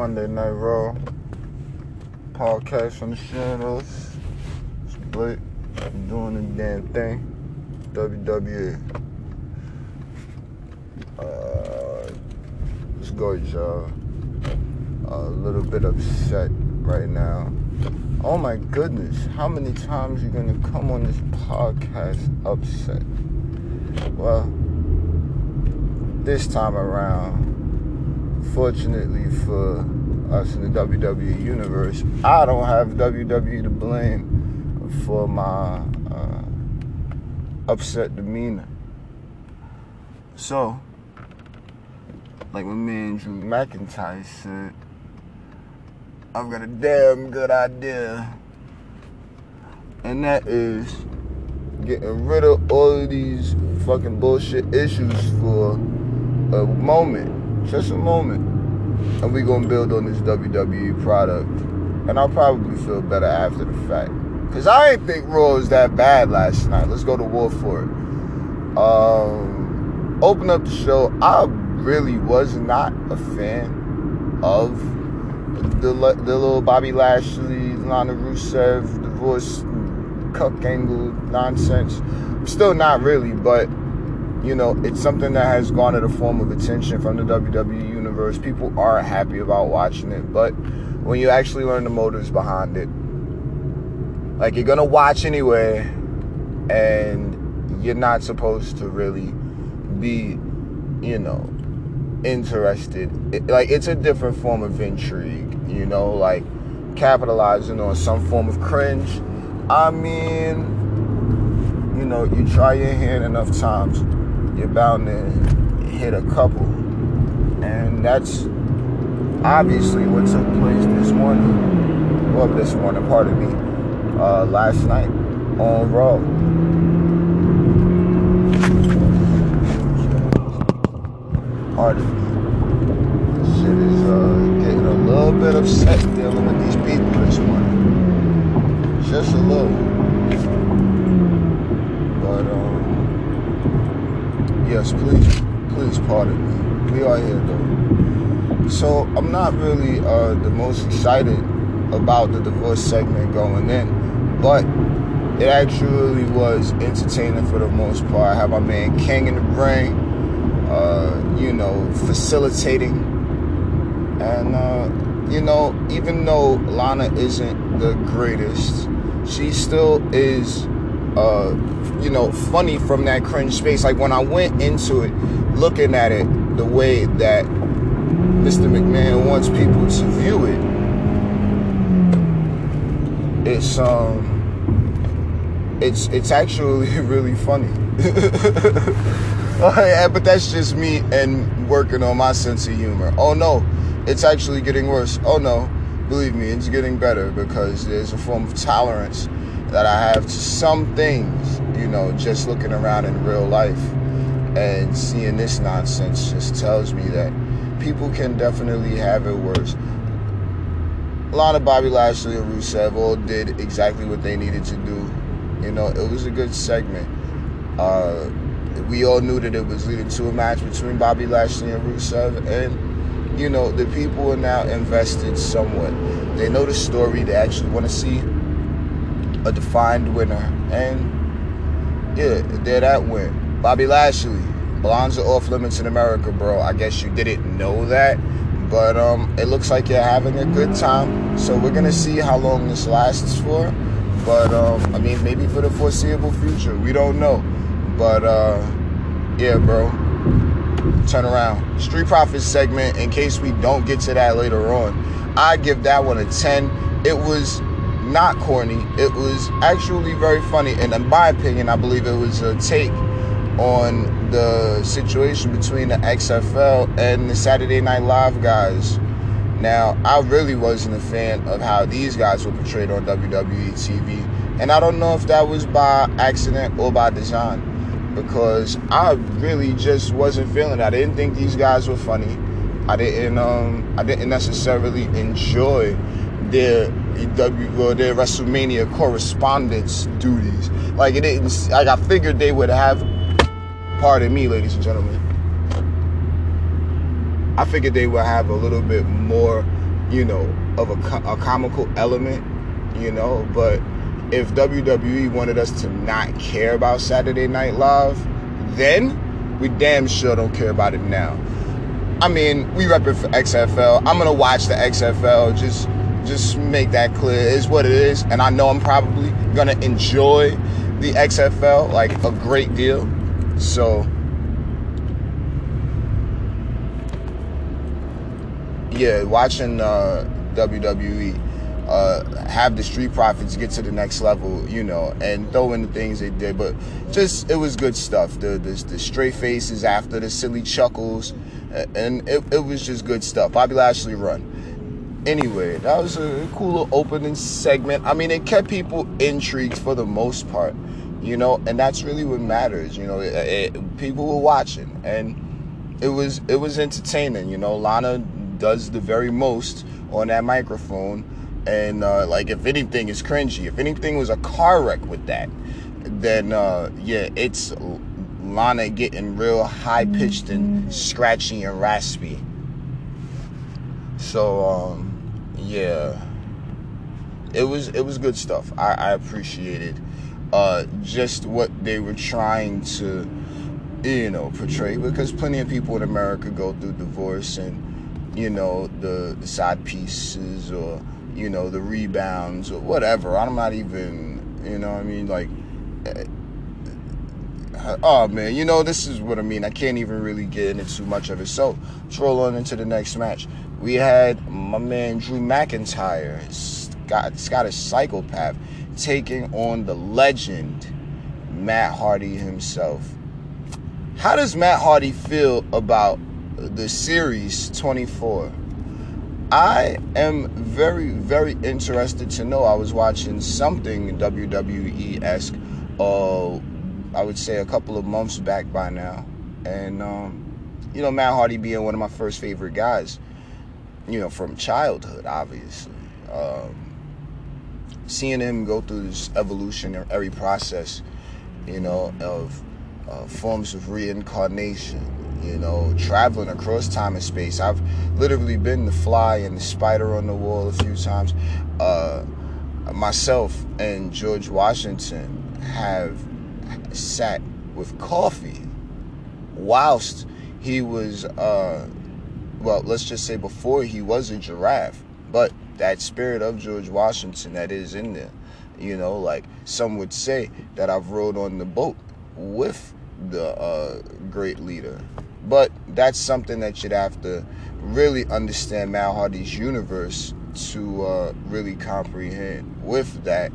Monday Night Raw podcast from the shadows. It's Blake doing the damn thing. WWE. Uh, y'all. A little bit upset right now. Oh my goodness, how many times you gonna come on this podcast upset? Well, this time around, fortunately for us in the WWE universe, I don't have WWE to blame for my uh, upset demeanor. So, like my man Drew McIntyre said, I've got a damn good idea. And that is getting rid of all of these fucking bullshit issues for a moment. Just a moment. And we're gonna build on this WWE product. And I'll probably feel better after the fact. Cause I didn't think Raw was that bad last night. Let's go to war for it. Um, open up the show. I really was not a fan of the, the little Bobby Lashley, Lana Rusev divorce cuck angle nonsense. Still not really, but you know, it's something that has garnered a form of attention from the WWE universe. People are happy about watching it, but when you actually learn the motives behind it, like you're gonna watch anyway, and you're not supposed to really be, you know, interested. It, like it's a different form of intrigue, you know, like capitalizing on some form of cringe. I mean, you know, you try your hand enough times, you're bound to hit a couple. And that's obviously what took place this morning. Well, this morning, pardon me, uh, last night on Raw. Pardon me. This shit is uh, getting a little bit upset dealing with these people this morning. Just a little. But, um, yes, please, please pardon me. We are here though. So, I'm not really uh, the most excited about the divorce segment going in, but it actually was entertaining for the most part. I have my man King in the ring, uh, you know, facilitating. And, uh, you know, even though Lana isn't the greatest, she still is, uh, you know, funny from that cringe space. Like when I went into it, looking at it the way that Mr. McMahon wants people to view it, it's, um, it's it's actually really funny. yeah, but that's just me and working on my sense of humor. Oh no, it's actually getting worse. Oh no, believe me, it's getting better because there's a form of tolerance that I have to some things, you know, just looking around in real life and seeing this nonsense just tells me that people can definitely have it worse. Lana, Bobby Lashley, and Rusev all did exactly what they needed to do you know, it was a good segment. Uh, we all knew that it was leading to a match between Bobby Lashley and Rusev, and you know the people are now invested somewhat. They know the story. They actually want to see a defined winner, and yeah, they're that went. Bobby Lashley, blondes are off limits in America, bro. I guess you didn't know that, but um, it looks like you're having a good time. So we're gonna see how long this lasts for. But um, I mean, maybe for the foreseeable future, we don't know. But uh, yeah, bro, turn around. Street Profits segment. In case we don't get to that later on, I give that one a ten. It was not corny. It was actually very funny, and in my opinion, I believe it was a take on the situation between the XFL and the Saturday Night Live guys. Now, I really wasn't a fan of how these guys were portrayed on WWE TV. And I don't know if that was by accident or by design. Because I really just wasn't feeling it. I didn't think these guys were funny. I didn't um I didn't necessarily enjoy their W their WrestleMania correspondence duties. Like it didn't like I figured they would have pardon me, ladies and gentlemen. I figured they would have a little bit more you know, of a, a comical element, you know, but if WWE wanted us to not care about Saturday Night Live, then we damn sure don't care about it now. I mean, we rep it for XFL. I'm gonna watch the XFL. Just, just make that clear. Is what it is, and I know I'm probably gonna enjoy the XFL like a great deal. So, yeah, watching uh, WWE uh, have the Street Profits get to the next level, you know, and throw in the things they did. But just it was good stuff. The the, the straight faces after the silly chuckles, and it, it was just good stuff. Bobby Lashley run. Anyway, that was a cool little opening segment. I mean, it kept people intrigued for the most part, you know, and that's really what matters. You know, it, it, people were watching, and it was it was entertaining. You know, Lana does the very most on that microphone and uh, like if anything is cringy if anything was a car wreck with that then uh, yeah it's lana getting real high pitched and scratchy and raspy so um, yeah it was it was good stuff i, I appreciated uh, just what they were trying to you know portray because plenty of people in america go through divorce and you know the, the side pieces or you know, the rebounds or whatever. I'm not even, you know I mean? Like, eh, oh man, you know, this is what I mean. I can't even really get into much of it. So, let's roll on into the next match. We had my man Drew McIntyre, Scott, Scottish psychopath, taking on the legend Matt Hardy himself. How does Matt Hardy feel about the series 24? I am very, very interested to know. I was watching something WWE esque, uh, I would say a couple of months back by now. And, um, you know, Matt Hardy being one of my first favorite guys, you know, from childhood, obviously. Um, seeing him go through this evolution, every process, you know, of uh, forms of reincarnation, you know, traveling across time and space. I've literally been the fly and the spider on the wall a few times. Uh, myself and George Washington have sat with coffee whilst he was, uh, well, let's just say before he was a giraffe, but that spirit of George Washington that is in there. You know, like some would say that I've rode on the boat with the uh, great leader. But that's something that you'd have to really understand Matt Hardy's universe to uh, really comprehend. With that,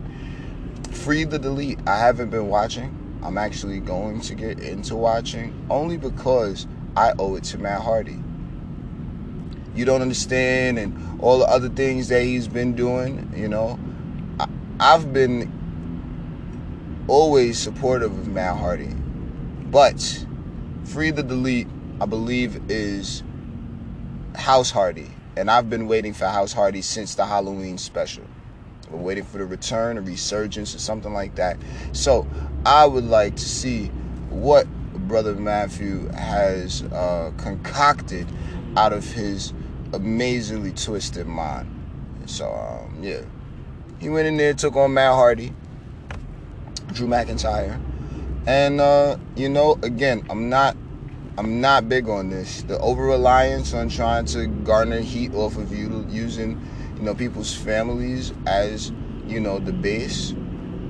Free the Delete, I haven't been watching. I'm actually going to get into watching only because I owe it to Matt Hardy. You don't understand, and all the other things that he's been doing, you know. I, I've been always supportive of Matt Hardy. But Free the Delete I believe, is House Hardy. And I've been waiting for House Hardy since the Halloween special. We're waiting for the return, a resurgence, or something like that. So I would like to see what Brother Matthew has uh, concocted out of his amazingly twisted mind. So, um, yeah. He went in there, took on Matt Hardy, Drew McIntyre. And, uh, you know, again, I'm not I'm not big on this. The over reliance on trying to garner heat off of you using, you know, people's families as, you know, the base.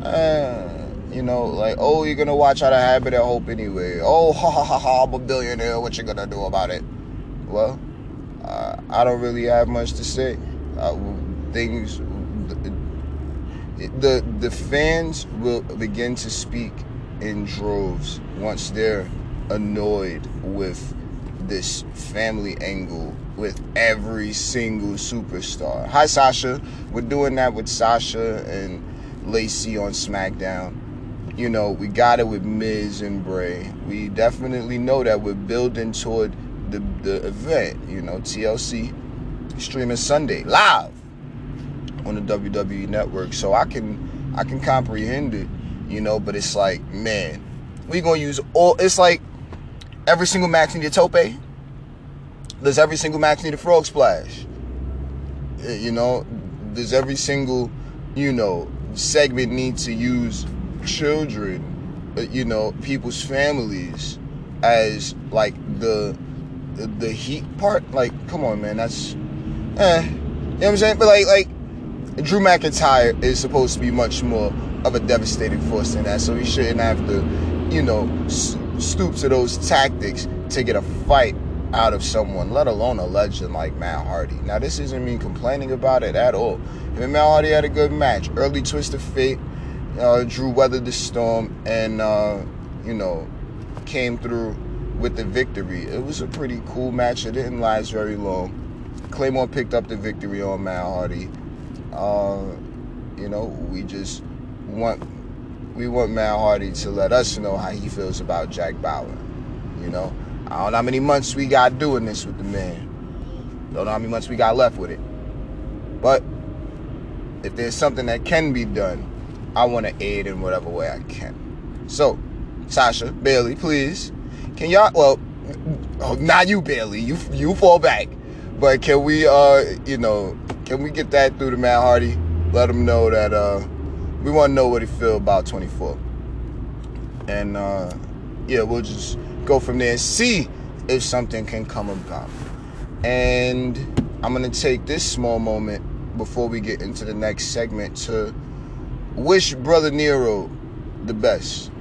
Uh, you know, like, oh, you're gonna watch out of habit of hope anyway. Oh, ha ha ha ha, I'm a billionaire. What you gonna do about it? Well, I don't really have much to say. Uh, things, the, the the fans will begin to speak in droves once they're annoyed with this family angle with every single superstar. Hi, Sasha. We're doing that with Sasha and Lacey on SmackDown. You know, we got it with Miz and Bray. We definitely know that we're building toward the, the event. You know, TLC streaming Sunday live on the WWE network. So I can I can comprehend it, you know, but it's like, man, we gonna use all it's like every single match need a tope? Does every single match need a frog splash? You know, does every single, you know, segment need to use children, uh, you know, people's families as like the the heat part? Like, come on, man, that's eh. You know what I'm saying? But like like Drew McIntyre is supposed to be much more of a devastating force than that, so he shouldn't have to, you know, stoop to those tactics to get a fight out of someone, let alone a legend like Matt Hardy. Now, this isn't me complaining about it at all. Even Matt Hardy had a good match. Early twist of fate. Uh, Drew weathered the storm and, uh, you know, came through with the victory. It was a pretty cool match. It didn't last very long. Claymore picked up the victory on Matt Hardy. Uh, you know, we just want we want Matt Hardy to let us know how he feels about Jack Bauer. You know, I don't know how many months we got doing this with the man. Don't know how many months we got left with it. But if there's something that can be done, I want to aid in whatever way I can. So, Sasha, Bayley, please, can y'all? Well, oh, not you, Bayley. You you fall back. But can we, uh, you know, can we get that through to Matt Hardy? Let him know that uh, we want to know what he feel about 24. And uh, yeah, we'll just go from there and see if something can come about. And I'm to take this small moment before we get into the next segment to wish Brother Nero the best.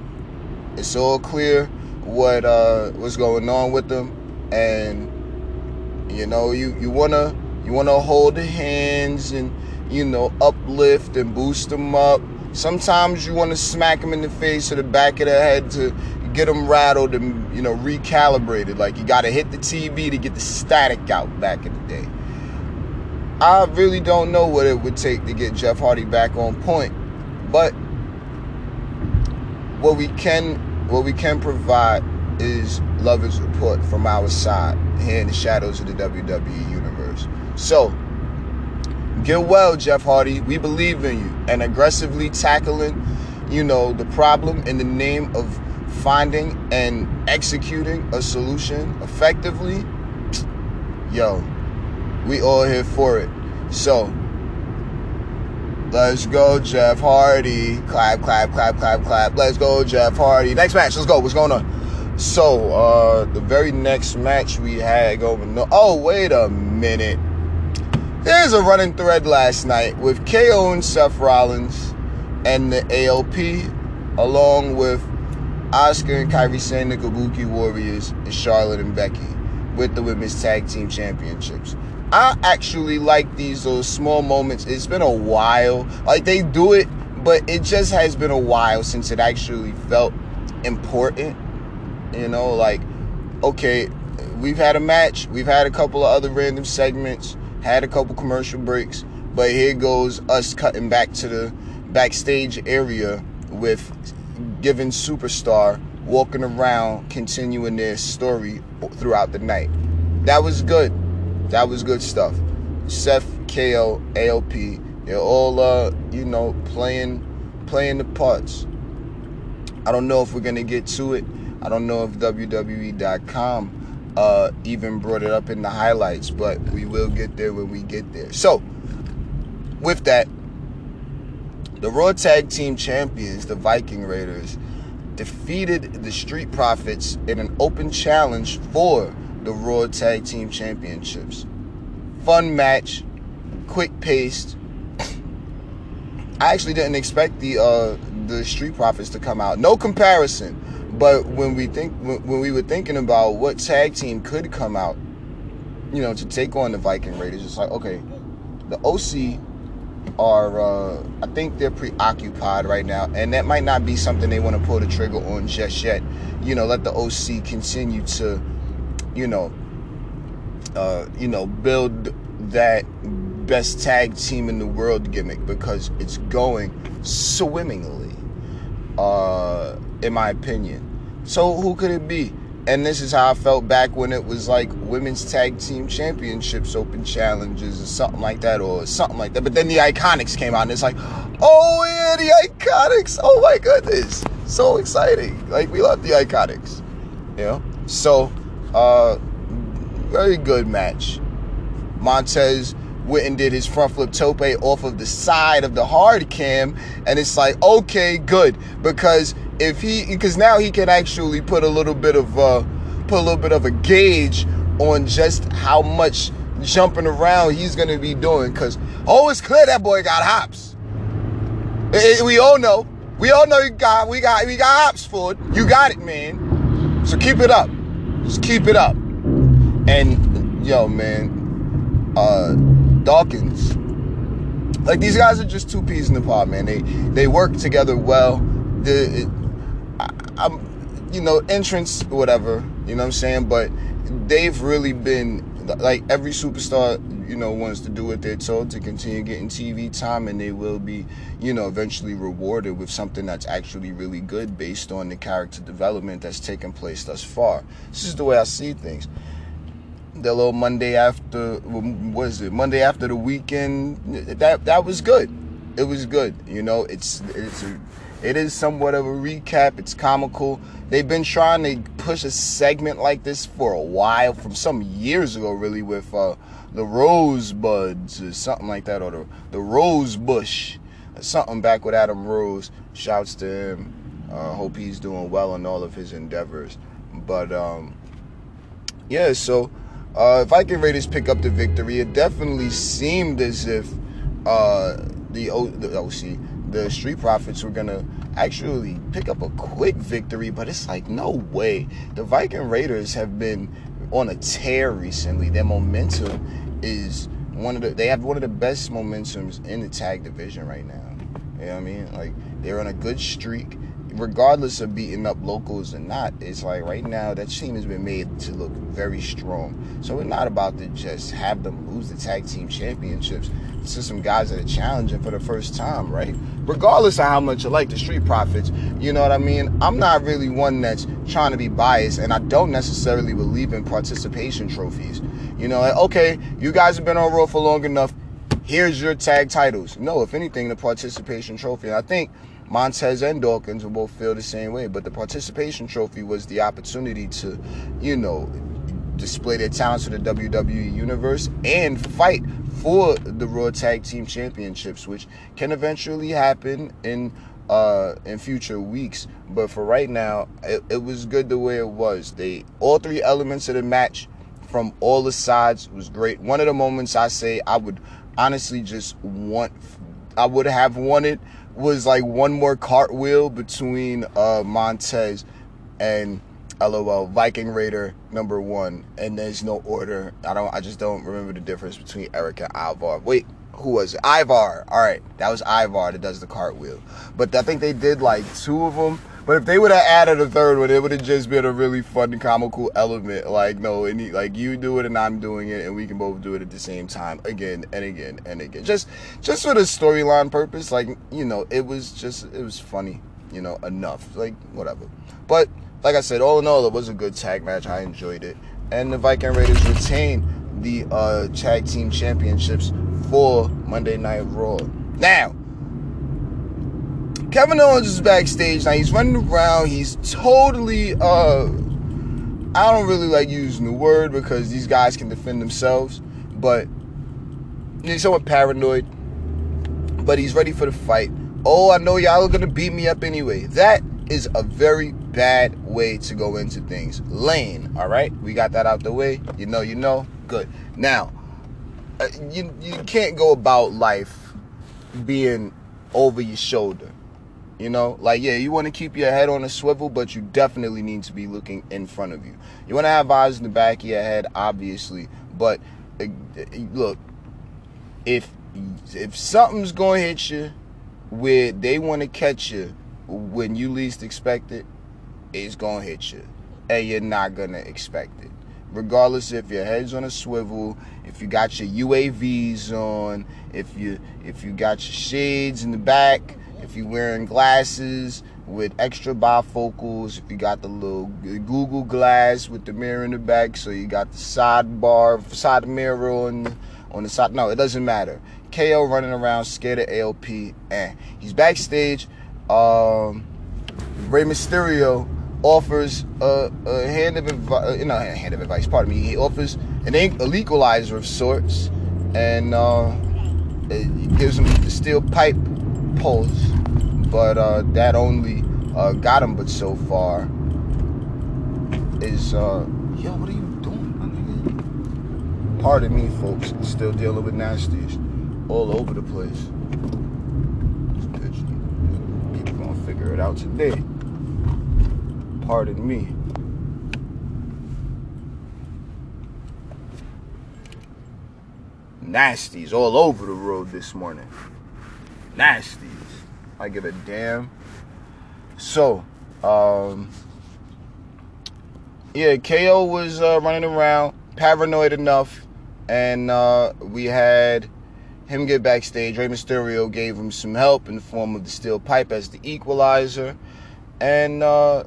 It's all clear what uh, what's going on with them, and you know you you wanna you wanna hold the hands and you know uplift and boost them up. Sometimes you want to smack them in the face or the back of the head to get them rattled and you know recalibrated. Like you got to hit the TV to get the static out back in the day. I really don't know what it would take to get Jeff Hardy back on point, but what we can what we can provide is love and support from our side here in the shadows of the WWE universe. So get well, Jeff Hardy. We believe in you and aggressively tackling, you know, the problem in the name of finding and executing a solution effectively, yo, we all here for it. So, let's go, Jeff Hardy. Clap, clap, clap, clap, clap. Let's go, Jeff Hardy. Next match, let's go. What's going on? So, uh, the very next match we had going. Oh, wait a minute. There's a running thread last night with KO and Seth Rollins and the AOP, along with Asuka and Kairi Sane, the Kabuki Warriors, and Charlotte and Becky with the Women's Tag Team Championships. I actually like these little small moments. It's been a while. Like they do it, but it just has been a while since it actually felt important. You know, like, okay, we've had a match, we've had a couple of other random segments, had a couple commercial breaks, but here goes us cutting back to the backstage area with given superstar walking around continuing their story throughout the night. That was good. That was good stuff. Seth, KO, AOP, they're all uh, you know, playing playing the parts. I don't know if we're gonna get to it. I don't know if WWE.com uh, even brought it up in the highlights, but we will get there when we get there. So, with that, the Raw Tag Team Champions, the Viking Raiders, defeated the Street Profits in an open challenge for the Raw Tag Team Championships. Fun match, quick paced. I actually didn't expect the uh, the Street Profits to come out. No comparison, but when we think when we were thinking about what tag team could come out, you know, to take on the Viking Raiders, it's like okay, the OC are uh, I think they're preoccupied right now, and that might not be something they want to pull the trigger on just yet. You know, let the OC continue to, you know, uh, you know, build that best tag team in the world gimmick because it's going swimmingly, uh, in my opinion. So who could it be? And this is how I felt back when it was like women's tag team championships open challenges or something like that or something like that. But then the Iconics came out and it's like, oh yeah, the Iconics. Oh my goodness. So exciting. Like we love the Iconics. You know? So uh very good match. Montez went and did his front flip tope off of the side of the hard cam, and it's like, okay, good, because if he, because now he can actually put a little bit of, uh, put a little bit of a gauge on just how much jumping around he's gonna be doing. Because oh, it's clear that boy got hops. It, it, we all know. We all know you got we got we got hops for it. You got it, man. So keep it up. Just keep it up. And yo, man, uh, Dawkins. Like these guys are just two peas in the pod, man. They they work together well. The I'm, you know, entrance, whatever. You know what I'm saying? But they've really been like every superstar, you know, wants to do what they're told to continue getting TV time, and they will be, you know, eventually rewarded with something that's actually really good based on the character development that's taken place thus far. This is the way I see things. The little Monday after, what is it? Monday after the weekend. That that was good. It was good. You know, it's it's a, it is somewhat of a recap. It's comical. They've been trying to push a segment like this for a while, from some years ago, really, with uh, the Rosebuds or something like that, or the, the Rose Bush, something back with Adam Rose. Shouts to him. Uh, hope he's doing well in all of his endeavors. But um, yeah, so uh, if Viking Raiders pick up the victory, it definitely seemed as if uh, the, o- the OC the Street Profits were gonna actually pick up a quick victory, but it's like no way. The Viking Raiders have been on a tear recently. Their momentum is one of the they have one of the best momentums in the tag division right now. You know what I mean? Like they're on a good streak regardless of beating up locals or not, it's like right now that team has been made to look very strong. So we're not about to just have them lose the tag team championships to some guys that are challenging for the first time, right? Regardless of how much I like the Street Profits, you know what I mean? I'm not really one that's trying to be biased, and I don't necessarily believe in participation trophies. You know, like, okay, you guys have been on Raw for long enough. Here's your tag titles. No, if anything, the participation trophy. I think Montez and Dawkins will both feel the same way. But the participation trophy was the opportunity to, you know, display their talents to the WWE universe and fight for the Raw Tag Team Championships, which can eventually happen in uh in future weeks. But for right now, it, it was good the way it was. They all three elements of the match from all the sides was great. One of the moments I say I would honestly just want I would have wanted was like one more cartwheel between uh, Montez and LOL Viking Raider number one, and there's no order. I don't. I just don't remember the difference between Erik and Ivar. Wait, who was it? Ivar. All right, that was Ivar that does the cartwheel. But I think they did like two of them but if they would have added a third one, it would have just been a really fun, comical element. Like, no, any, like you do it and I'm doing it, and we can both do it at the same time, again and again and again. Just, just for the storyline purpose. Like, you know, it was just, it was funny. You know, enough. Like, whatever. But like I said, all in all, it was a good tag match. I enjoyed it, and the Viking Raiders retain the uh, tag team championships for Monday Night Raw. Now Kevin Owens is backstage now. He's running around. He's totally uh I don't really like using the word because these guys can defend themselves, but he's somewhat paranoid. But he's ready for the fight. Oh, I know y'all are gonna beat me up anyway. That is a very bad way to go into things. Lane, all right? We got that out the way. You know, you know. Good. Now, uh, you you can't go about life being over your shoulder. You know, like, yeah, you want to keep your head on a swivel, but you definitely need to be looking in front of you. You want to have eyes in the back of your head, obviously, but uh, look, if if something's going to hit you where they want to catch you when you least expect it, it's going to hit you, and you're not going to expect it. Regardless if your head's on a swivel, if you got your UAVs on, if you if you got your shades in the back, if you're wearing glasses with extra bifocals, if you got the little Google glass with the mirror in the back, so you got the sidebar, side mirror on the, on the side. No, it doesn't matter. KO running around scared of AOP. Eh. He's backstage. Um, Rey Mysterio offers a, a hand of advice, uh, not a hand of advice, pardon me. He offers an, equalizer of sorts and uh, gives him the steel pipe pulls, but uh, that only uh, got him. But so far is uh, yo, what are you doing, my nigga? Pardon me, folks. Still dealing with nasties all over the place. People gonna figure it out today. Pardon me. Nasties all over the road this morning. Nasties. I give a damn. So, um, yeah, KO was uh, running around, paranoid enough, and uh, we had him get backstage. Rey Mysterio gave him some help in the form of the steel pipe as the equalizer, and uh,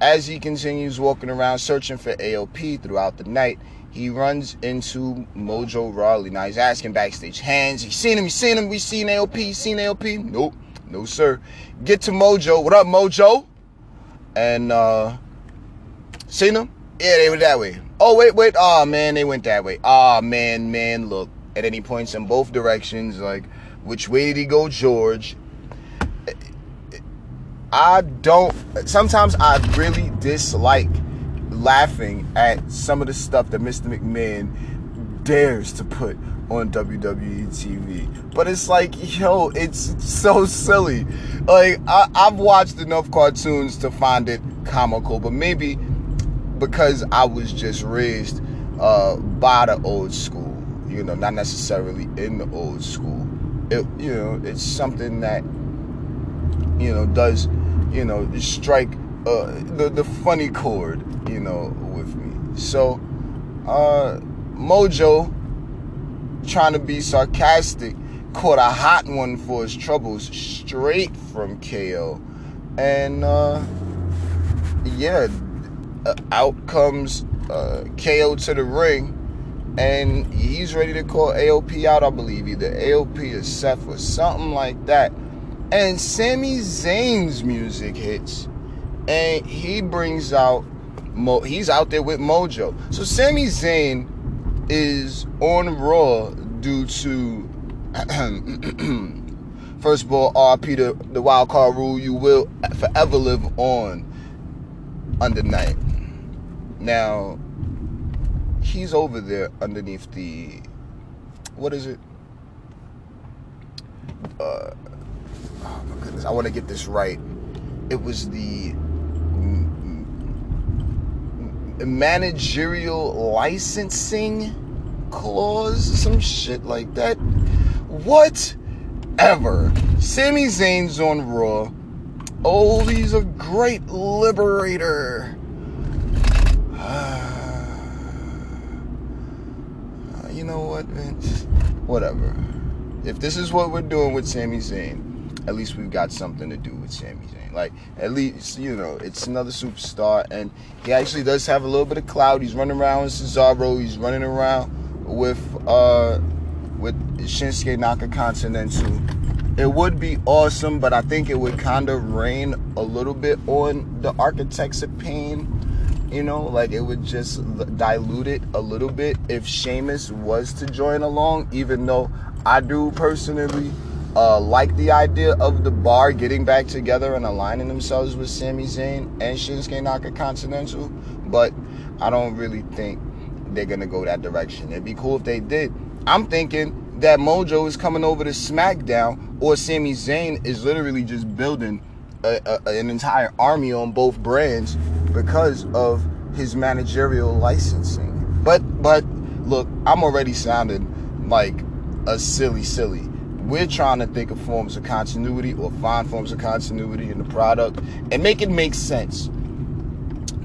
as he continues walking around searching for AOP throughout the night, he runs into Mojo Rawley. Now he's asking backstage hands. He's seen him. He's seen him. We seen AOP. Seen AOP. Nope. No sir. Get to Mojo. What up, Mojo? And uh seen him? Yeah, they went that way. Oh wait, wait. Oh man, they went that way. Oh man, man, look. Then he points in both directions, like, which way did he go, George? I don't sometimes I really dislike laughing at some of the stuff that Mr. McMahon dares to put on WWE TV. But it's like, yo, it's so silly. Like, I, have watched enough cartoons to find it comical, but maybe because I was just raised uh, by the old school, you know, not necessarily in the old school. It, you know, it's something that, you know, does, you know, strike uh, the, the funny chord you know, with me. So, uh, Mojo, trying to be sarcastic, caught a hot one for his troubles straight from KO. And, uh, yeah, uh, out comes uh, KO to the ring. And he's ready to call AOP out, I believe. Either AOP or Seth or something like that. And Sami Zayn's music hits. And he brings out Mo, he's out there with Mojo. So Sami Zayn is on Raw due to first of all, RP the, the wild card rule. You will forever live on under night. Now he's over there underneath the what is it? Uh, oh my goodness, I want to get this right. It was the managerial licensing clause, some shit like that. Whatever. Sami Zayn's on Raw. Oh, he's a great liberator. you know what, Vince? Whatever. If this is what we're doing with Sami Zayn, at least we've got something to do with Sami Zayn. Like, at least, you know, it's another superstar. And he actually does have a little bit of clout. He's running around with Cesaro. He's running around with, uh, with Shinsuke Nakacontinental. It would be awesome, but I think it would kind of rain a little bit on the Architects of Pain. You know, like it would just dilute it a little bit if Sheamus was to join along, even though I do personally uh, like the idea of the bar getting back together and aligning themselves with Sami Zayn and Shinsuke Nakacontinental, but I don't really think they're gonna go that direction. It'd be cool if they did. I'm thinking that Mojo is coming over to SmackDown, or Sami Zayn is literally just building a, a, an entire army on both brands because of his managerial licensing. But but look, I'm already sounding like a silly silly we're trying to think of forms of continuity or find forms of continuity in the product and make it make sense.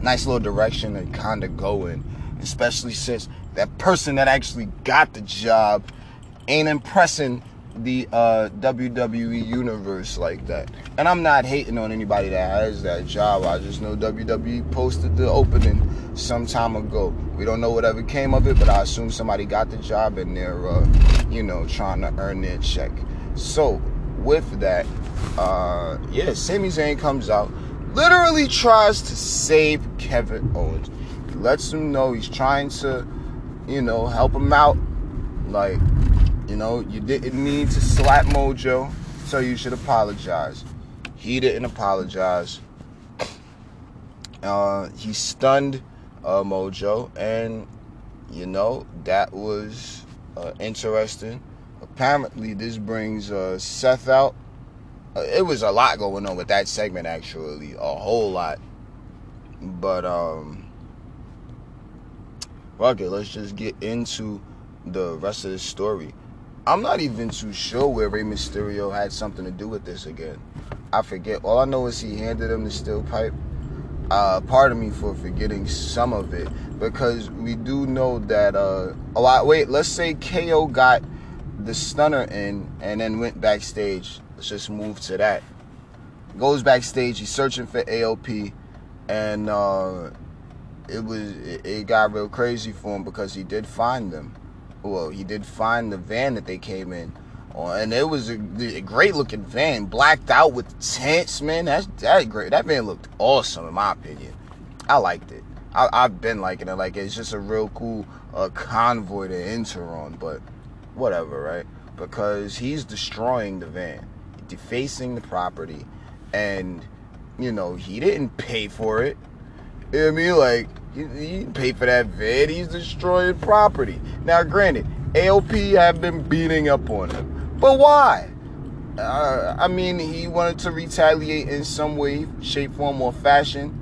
Nice little direction to kind of go in, especially since that person that actually got the job ain't impressing the uh, WWE universe like that. And I'm not hating on anybody that has that job. I just know WWE posted the opening some time ago. We don't know whatever came of it, but I assume somebody got the job and they're, uh, you know, trying to earn their check. So, with that, uh, yeah, Sami Zayn comes out, literally tries to save Kevin Owens. He lets him know he's trying to, you know, help him out. Like, You know, you didn't need to slap Mojo, so you should apologize. He didn't apologize. Uh, he stunned uh, Mojo, and you know that was uh, interesting. Apparently, this brings uh, Seth out. Uh, it was a lot going on with that segment, actually, a whole lot. But um, okay, let's just get into the rest of the story. I'm not even too sure where Rey Mysterio had something to do with this again. I forget. All I know is he handed him the steel pipe. Uh, pardon me for forgetting some of it because we do know that. Uh, oh, I, wait. Let's say KO got the stunner in and then went backstage. Let's just move to that. Goes backstage. He's searching for AOP, and uh, it was it, it got real crazy for him because he did find them. Well, he did find the van that they came in and it was a, a, great looking van, blacked out with tents, man. That's that great. That van looked awesome, in my opinion. I liked it. I, have been liking it. Like it's just a real cool uh, convoy to enter on, but whatever, right? Because he's destroying the van, defacing the property, and you know he didn't pay for it. You know what I mean? Like he, he pay for that van. He's destroying property. Now, granted, AOP have been beating up on him but why? Uh, I mean, he wanted to retaliate in some way, shape, form, or fashion.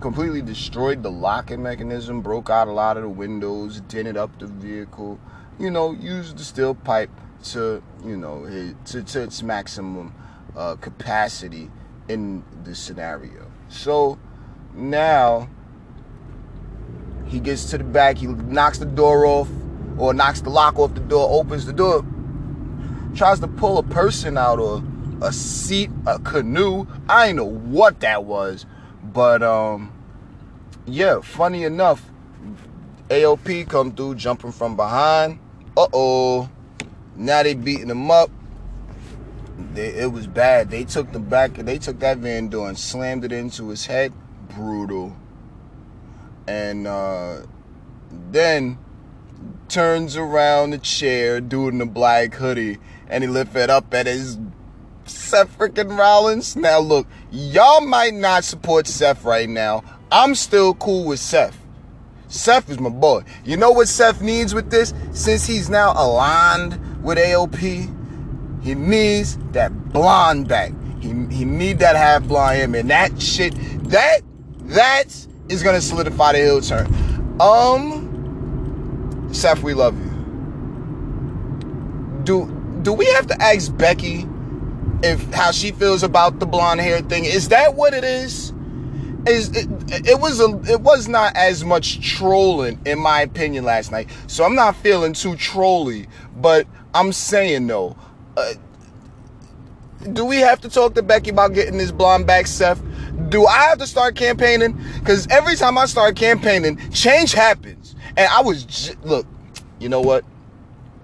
Completely destroyed the locking mechanism, broke out a lot of the windows, dented up the vehicle. You know, used the steel pipe to, you know, to, to its maximum uh, capacity in the scenario. So now he gets to the back, he knocks the door off, or knocks the lock off the door, opens the door tries to pull a person out or a seat, a canoe. I ain't know what that was, but um, yeah. Funny enough, AOP come through jumping from behind. Uh oh, now they beating him up. They, it was bad. They took the back. They took that van door and slammed it into his head. Brutal. And uh, then turns around the chair, dude in the black hoodie, and he lifted up at his Seth freaking Rollins. Now look, y'all might not support Seth right now. I'm still cool with Seth. Seth is my boy. You know what Seth needs with this? Since he's now aligned with AOP, he needs that blonde back. He, he need that half blonde him, and that shit, that that is gonna solidify the heel turn. Um, Seth, we love you. Do do we have to ask Becky if how she feels about the blonde hair thing? Is that what it is? Is it, it was a it was not as much trolling in my opinion last night. So I'm not feeling too trolly, but I'm saying though, uh, do we have to talk to Becky about getting this blonde back, Seth? Do I have to start campaigning? Because every time I start campaigning, change happens. And I was, j- look, you know what?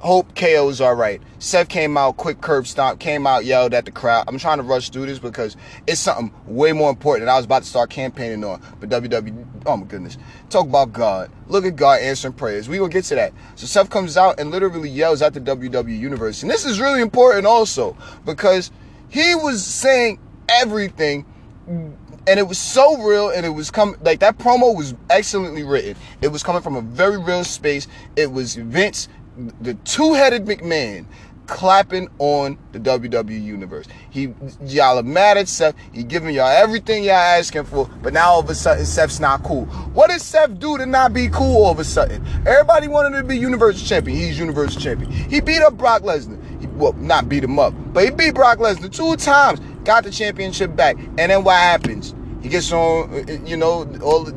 Hope KO is all right. Seth came out, quick curb stomp, came out, yelled at the crowd. I'm trying to rush through this because it's something way more important that I was about to start campaigning on. But WWE, oh my goodness. Talk about God. Look at God answering prayers. We gonna get to that. So Seth comes out and literally yells at the WWE universe. And this is really important also because he was saying everything and it was so real and it was coming like that promo was excellently written it was coming from a very real space it was vince the two-headed mcmahon clapping on the WWE universe. He y'all are mad at Seth. He giving y'all everything y'all asking for, but now all of a sudden Seth's not cool. What did Seth do to not be cool all of a sudden? Everybody wanted to be Universal Champion. He's Universal Champion. He beat up Brock Lesnar. He, well, not beat him up, but he beat Brock Lesnar two times. Got the championship back, and then what happens? He gets on, uh, you know, all the,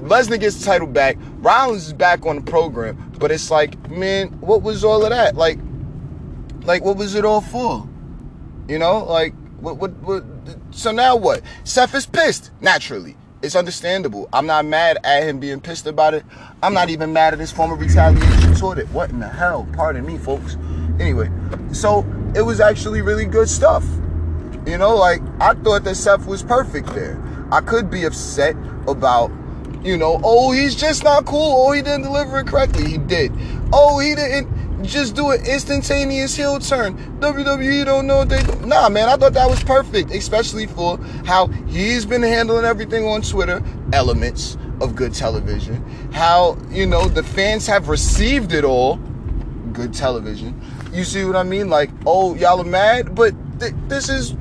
Lesnar gets the title back. Rollins is back on the program, but it's like, man, what was all of that? Like, like what was it all for? You know, like what, what, what? So now what? Seth is pissed. Naturally, it's understandable. I'm not mad at him being pissed about it. I'm not even mad at his form of retaliation toward it. What in the hell? Pardon me, folks. Anyway, so it was actually really good stuff. You know, like I thought that Seth was perfect there. I could be upset about, you know, oh, he's just not cool. Oh, he didn't deliver it correctly. He did. Oh, he didn't. just do an instantaneous heel turn. WWE don't know what they do. Nah, man, I thought that was perfect, especially for how he's been handling everything on Twitter. Elements of good television. How, you know, the fans have received it all. Good television. You see what I mean? Like, oh, y'all are mad, but th- this is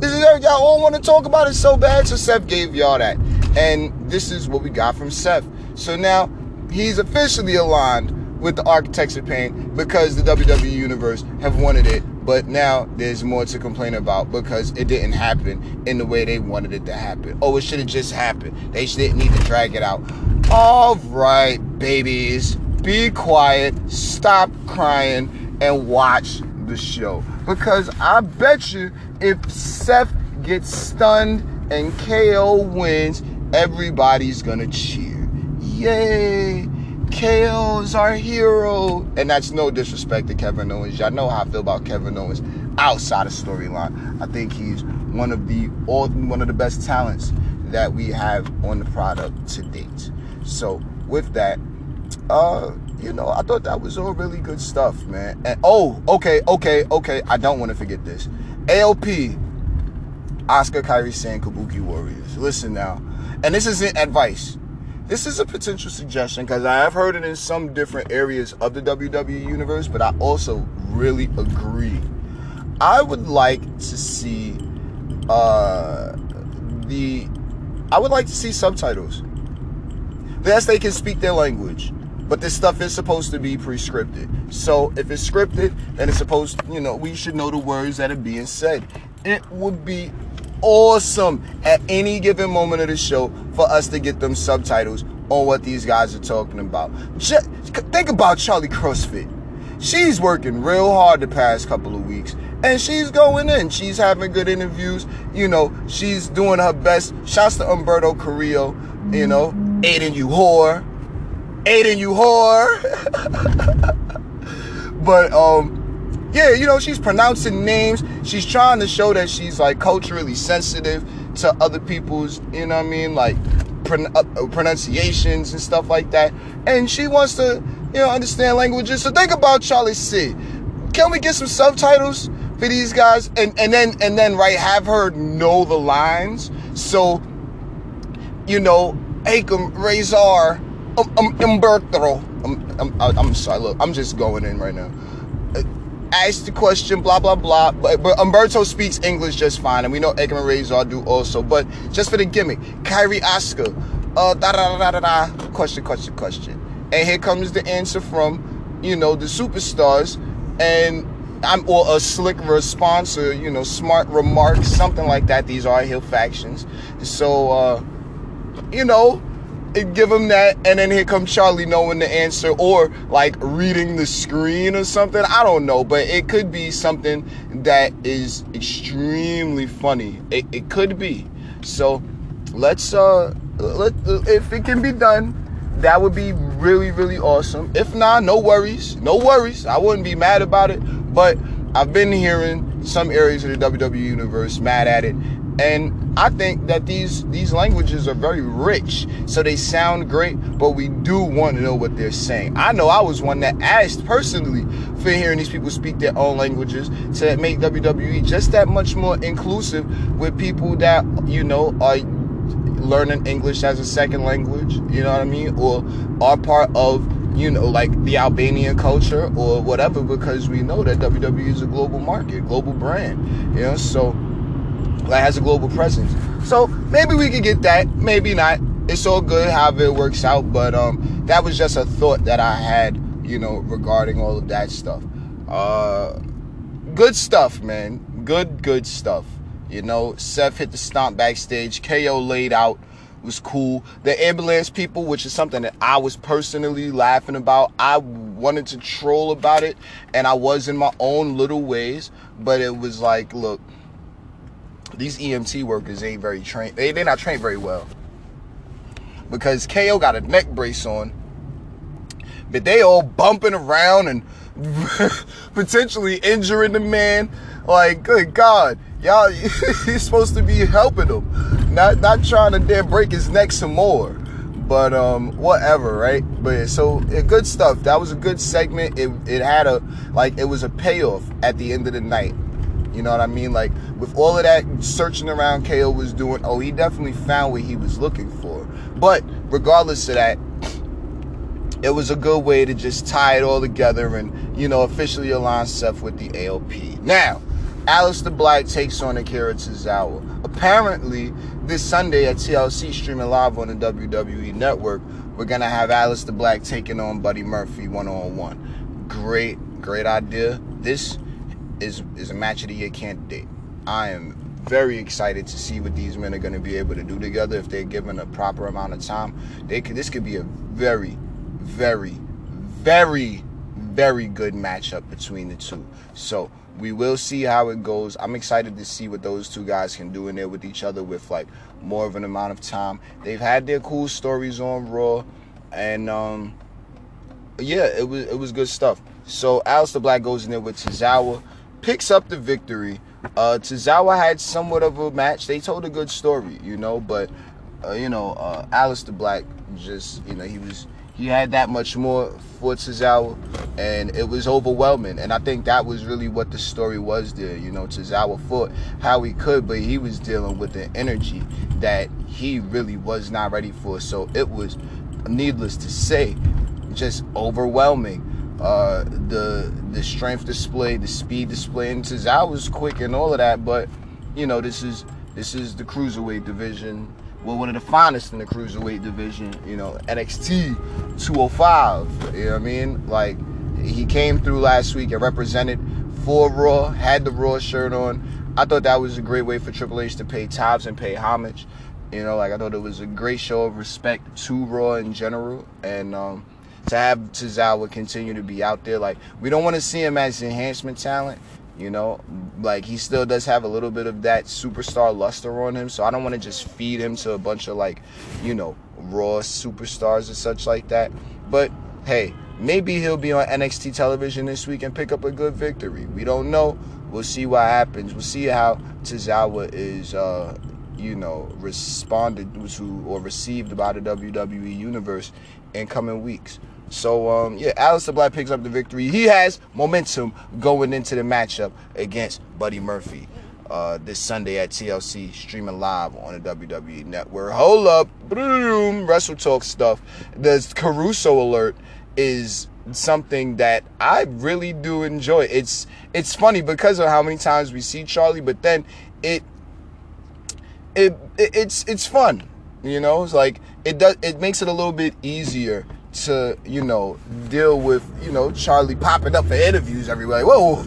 this is y'all all want to talk about it so bad. So Seth gave y'all that, and this is what we got from Seth. So now he's officially aligned with the Architects of Pain because the WWE Universe have wanted it, but now there's more to complain about because it didn't happen in the way they wanted it to happen. Oh, it should have just happened. They didn't need to drag it out. All right, babies, be quiet, stop crying, and watch the show. Because I bet you if Seth gets stunned and KO wins, everybody's gonna cheer. Yay! KO is our hero. And that's no disrespect to Kevin Owens. Y'all know how I feel about Kevin Owens outside of storyline. I think he's one of the one of the best talents that we have on the product to date. So with that, uh, you know, I thought that was all really good stuff, man. And oh, okay, okay, okay. I don't want to forget this. AOP, Asuka Kairi Sane Kabuki Warriors. Listen now. And this isn't advice. This is a potential suggestion because I have heard it in some different areas of the WWE universe, but I also really agree. I would like to see uh, the. I would like to see subtitles. Yes, they can speak their language, but this stuff is supposed to be pre-scripted. So if it's scripted, then it's supposed, you know, we should know the words that are being said. It would be awesome at any given moment of the show for us to get them subtitles on what these guys are talking about. Just think about Charlie CrossFit. She's working real hard the past couple of weeks and she's going in. She's having good interviews. You know, she's doing her best. Shouts to Umberto Carrillo, you know, mm-hmm. Aiden, you whore. Aiden, you whore. but, um, yeah, you know, she's pronouncing names. She's trying to show that she's like culturally sensitive to other people's, you know what I mean, like uh, uh, pronunciations and stuff like that. And she wants to, you know, understand languages. So think about Charlie C. Can we get some subtitles for these guys? And and then and then right, have her know the lines. So, you know, Akam Rezar um, um, Umberto. I'm, I'm, I'm sorry, look, I'm just going in right now asked the question, blah, blah, blah. But, but Umberto speaks English just fine, and we know Edgar Rezar do also. But just for the gimmick, Kairi Asuka, uh, da da da da da, question, question, question. And here comes the answer from, you know, the superstars, and I'm or a slick response or you know smart remarks, something like that. These are heel factions, so uh, you know give him that, and then here comes Charlie knowing the answer, or like reading the screen or something. I don't know, but it could be something that is extremely funny. It, it could be. So let's uh let if it can be done, that would be really really awesome. If not, no worries, no worries. I wouldn't be mad about it, but I've been hearing some areas of the WWE universe mad at it, and I think that these these languages are very rich, so they sound great, but we do want to know what they're saying. I know I was one that asked personally for hearing these people speak their own languages to make WWE just that much more inclusive with people that you know are learning English as a second language, you know what I mean, or are part of you know, like the Albanian culture or whatever, because we know that WWE is a global market, global brand, you know, so that has a global presence. So maybe we could get that, maybe not. It's all good however it works out, but um, that was just a thought that I had, you know, regarding all of that stuff. Uh, good stuff, man. Good, good stuff. You know, Seth hit the stomp backstage. KO laid out was cool. The ambulance people, which is something that I was personally laughing about. I wanted to troll about it, and I was in my own little ways, but it was like, look, these EMT workers ain't very trained. They they're not trained very well. Because KO got a neck brace on, but they all bumping around and potentially injuring the man. Like, good God, y'all, you're supposed to be helping him, not not trying to damn break his neck some more. But um, whatever, right? But so good stuff. That was a good segment. It it had a like it was a payoff at the end of the night. You know what I mean? Like with all of that searching around KO was doing, oh, he definitely found what he was looking for. But regardless of that, it was a good way to just tie it all together and, you know, officially align Seth with the AOP. Now, Aleister Black takes on Akira Tozawa. Apparently, this Sunday at TLC streaming live on the WWE Network, we're gonna have Aleister Black taking on Buddy Murphy one on one. Great, great idea. This is is a match of the year candidate. I am very excited to see what these men are going to be able to do together if they're given a proper amount of time. They could this could be a very, very, very, very good matchup between the two. So we will see how it goes. I'm excited to see what those two guys can do in there with each other with like more of an amount of time. They've had their cool stories on Raw, and um, yeah, it was it was good stuff. So Aleister Black goes in there with Tozawa picks up the victory. Uh, Tozawa had somewhat of a match. They told a good story, you know, but uh, you know, uh, Aleister Black just, you know, he was he had that much more for Tozawa, and it was overwhelming. And I think that was really what the story was there. You know, Tozawa fought how he could, but he was dealing with the energy that he really was not ready for. So it was, needless to say, just overwhelming uh, the the strength display, the speed display, and since I was quick and all of that. But you know, this is this is the cruiserweight division. Well, one of the finest in the cruiserweight division. You know, NXT 205. You know what I mean? Like he came through last week and represented for Raw, had the Raw shirt on. I thought that was a great way for Triple H to pay tithes and pay homage. You know, like I thought it was a great show of respect to Raw in general, and um, to have Tozawa continue to be out there. Like we don't want to see him as enhancement talent. You know, like he still does have a little bit of that superstar luster on him. So I don't want to just feed him to a bunch of like, you know, raw superstars and such like that. But hey, maybe he'll be on NXT television this week and pick up a good victory. We don't know. We'll see what happens. We'll see how Tozawa is, uh, you know, responded to or received by the WWE universe in coming weeks. So um, yeah, Aleister Black picks up the victory. He has momentum going into the matchup against Buddy Murphy uh, this Sunday at TLC, streaming live on the WWE Network. Hold up, boom, Wrestle Talk stuff. The Caruso alert is something that I really do enjoy. It's it's funny because of how many times we see Charlie, but then it it, it it's it's fun. You know, it's like it does it makes it a little bit easier to, you know, deal with, you know, Charlie popping up for interviews everywhere. Like, whoa,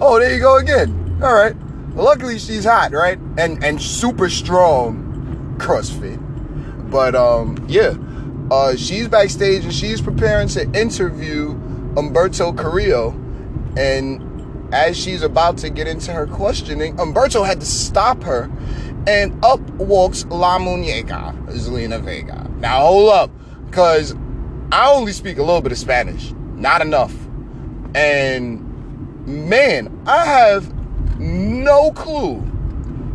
oh, there you go again. All right. Well, luckily she's hot, right? And and super strong CrossFit. But um, yeah. Uh, she's backstage and she's preparing to interview Umberto Carrillo. And as she's about to get into her questioning, Umberto had to stop her. And up walks La Muñeca, Zelina Vega. Now hold up, because I only speak a little bit of Spanish, not enough. And man, I have no clue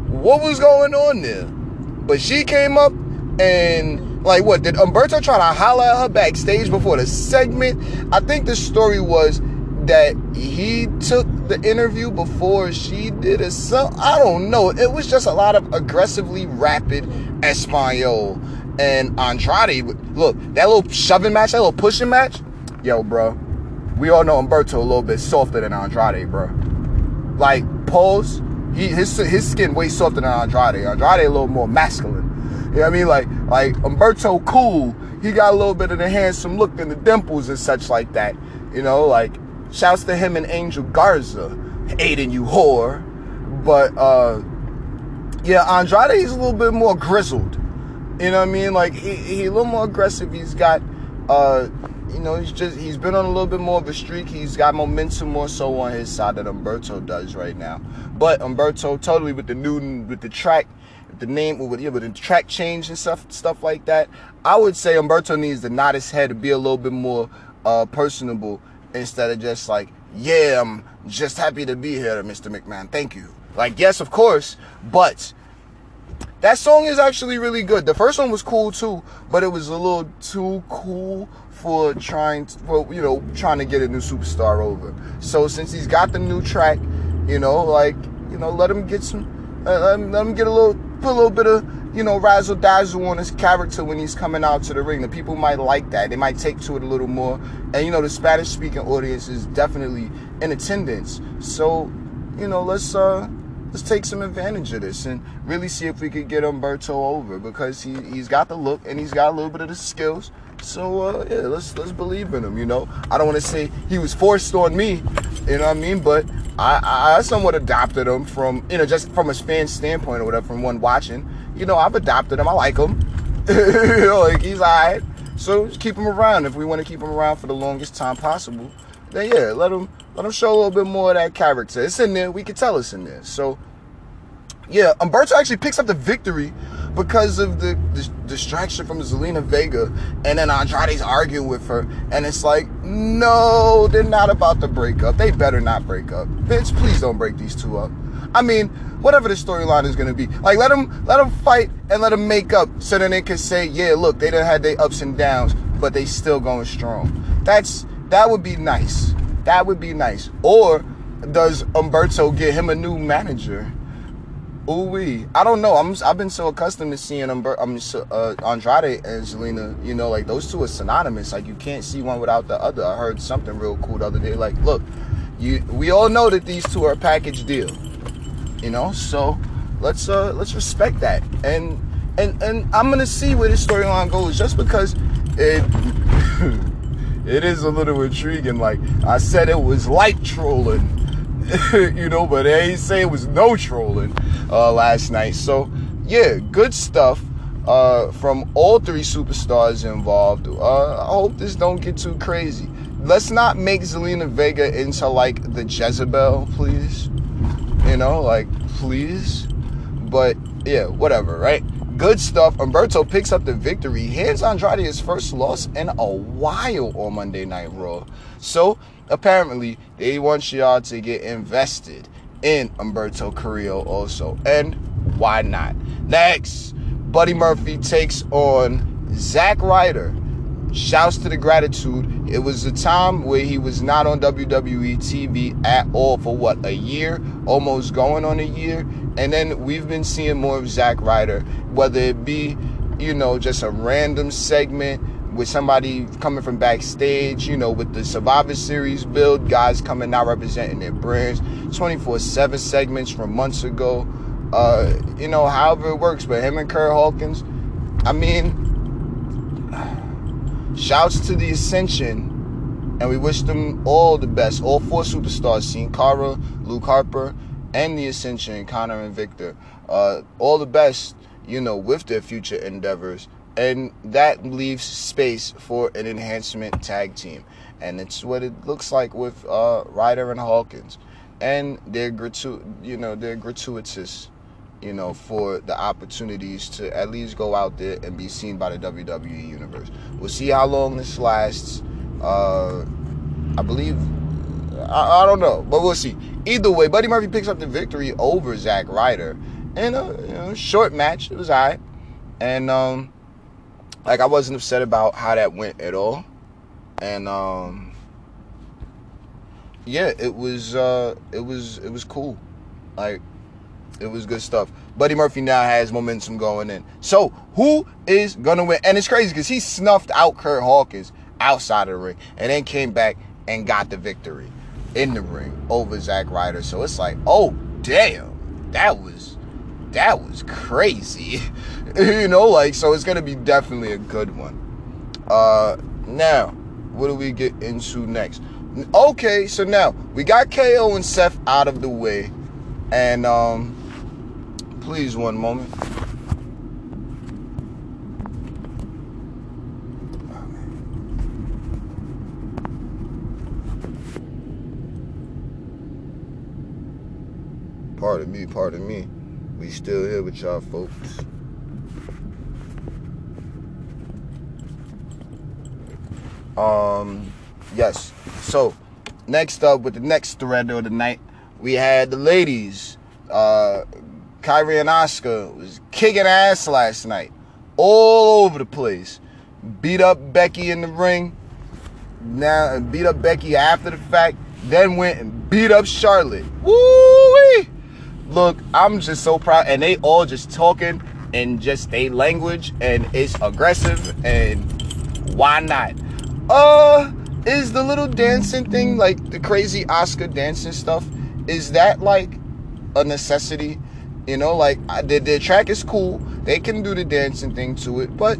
what was going on there. But she came up and like what did Umberto try to holler at her backstage before the segment? I think the story was that he took the interview before she did it. So I don't know. It was just a lot of aggressively rapid Espanol and Andrade. Look, that little shoving match, that little pushing match. Yo, bro, we all know Umberto a little bit softer than Andrade, bro. Like pose, he his his skin way softer than Andrade. Andrade a little more masculine. You know what I mean? Like like Humberto cool. He got a little bit of the handsome look and the dimples and such like that. You know, like shouts to him and Angel Garza, Aiden you whore. But uh yeah, Andrade is a little bit more grizzled. You know what I mean? Like he, he a little more aggressive. He's got uh you know, he's just he's been on a little bit more of a streak. He's got momentum more so on his side than Umberto does right now. But Umberto totally with the new with the track, the name with, yeah, with the track change and stuff stuff like that. I would say Umberto needs to nod his head to be a little bit more uh personable instead of just like, yeah, I'm just happy to be here, Mr. McMahon. Thank you. Like, yes, of course, but that song is actually really good. The first one was cool too, but it was a little too cool for trying to, for, you know, trying to get a new superstar over. So since he's got the new track, you know, like, you know, let him get some, uh, let, him, let him get a little, put a little bit of, you know, razzle dazzle on his character when he's coming out to the ring. The people might like that. They might take to it a little more. And, you know, the Spanish speaking audience is definitely in attendance. So, you know, let's, uh, let's take some advantage of this and really see if we could get Humberto over because he, he's got the look and he's got a little bit of the skills. So uh, yeah, let's let's believe in him. You know, I don't want to say he was forced on me. You know what I mean? But I, I somewhat adopted him from you know just from a fan standpoint or whatever from one watching. You know, I've adopted him. I like him. you know, like he's alright. So just keep him around if we want to keep him around for the longest time possible. Then yeah, let them let them show a little bit more of that character. It's in there. We can tell it's in there. So yeah, Umberto actually picks up the victory because of the, the, distraction from Zelina Vega, and then Andrade's arguing with her, and it's like, no, they're not about to break up. They better not break up. Vince, please don't break these two up. I mean, whatever the storyline is gonna be, like let them let them fight and let them make up, so then they can say, yeah, look, they done had their ups and downs, but they still going strong. That's that would be nice. That would be nice. Or does Umberto get him a new manager? Ooh wee. I don't know. I'm I've been so accustomed to seeing Umber, I'm uh, Andrade and Zelina. You know, like those two are synonymous. Like you can't see one without the other. I heard something real cool the other day. Like, look, you we all know that these two are a package deal. You know, so let's uh let's respect that. And and and I'm gonna see where this storyline goes, just because it. it is a little intriguing. Like I said, it was like trolling you know, but they ain't say it was no trolling uh, last night. So, yeah, good stuff uh, from all three superstars involved. Uh, I hope this don't get too crazy. Let's not make Zelina Vega into like the Jezebel, please. You know, like, please. But yeah, whatever, right? Good stuff. Umberto picks up the victory, hands Andrade his first loss in a while on Monday Night Raw. So apparently they want y'all to get invested in Umberto Carrillo also. And why not? Next, Buddy Murphy takes on Zack Ryder. Shouts to the gratitude. It was a time where he was not on WWE TV at all for what, a year? Almost going on a year. And then we've been seeing more of Zack Ryder, whether it be, you know, just a random segment with somebody coming from backstage, you know, with the Survivor Series build, guys coming out representing their brands, 24 7 segments from months ago. Uh, you know, however it works, but him and Kurt Hawkins, I mean, shouts to the Ascension, and we wish them all the best. All four superstars, Sin Cara, Luke Harper, and the Ascension, Connor and Victor. Uh, all the best, you know, with their future endeavors and that leaves space for an enhancement tag team and it's what it looks like with uh, Ryder and Hawkins and they're gratu- you know they're gratuitous you know for the opportunities to at least go out there and be seen by the WWE universe. We'll see how long this lasts. Uh, I believe I, I, don't know but we'll see. Either way Buddy Murphy picks up the victory over Zack Ryder in a you know, short match. It was alright and um like I wasn't upset about how that went at all. And um yeah, it was uh it was it was cool. Like it was good stuff. Buddy Murphy now has momentum going in. So who is gonna win? And it's crazy because he snuffed out Kurt Hawkins outside of the ring and then came back and got the victory in the ring over Zack Ryder. So it's like, oh damn, that was that was crazy. you know, like so it's gonna be definitely a good one. Uh now, what do we get into next? Okay, so now we got KO and Seth out of the way. And um please one moment. Pardon me, pardon me. We still here with y'all folks. Um, yes. So, next up with the next thread of the night, we had the ladies uh, Kairi and Asuka was kicking ass last night, all over the place. Beat up Becky in the ring. Now and beat up Becky after the fact. Then went and beat up Charlotte. Woo! Look, I'm just so proud, and they all just talking in just a language, and it's aggressive, and why not? Uh, is the little dancing thing like the crazy Asuka dancing stuff? Is that like a necessity? You know, like the, the track is cool. They can do the dancing thing to it, but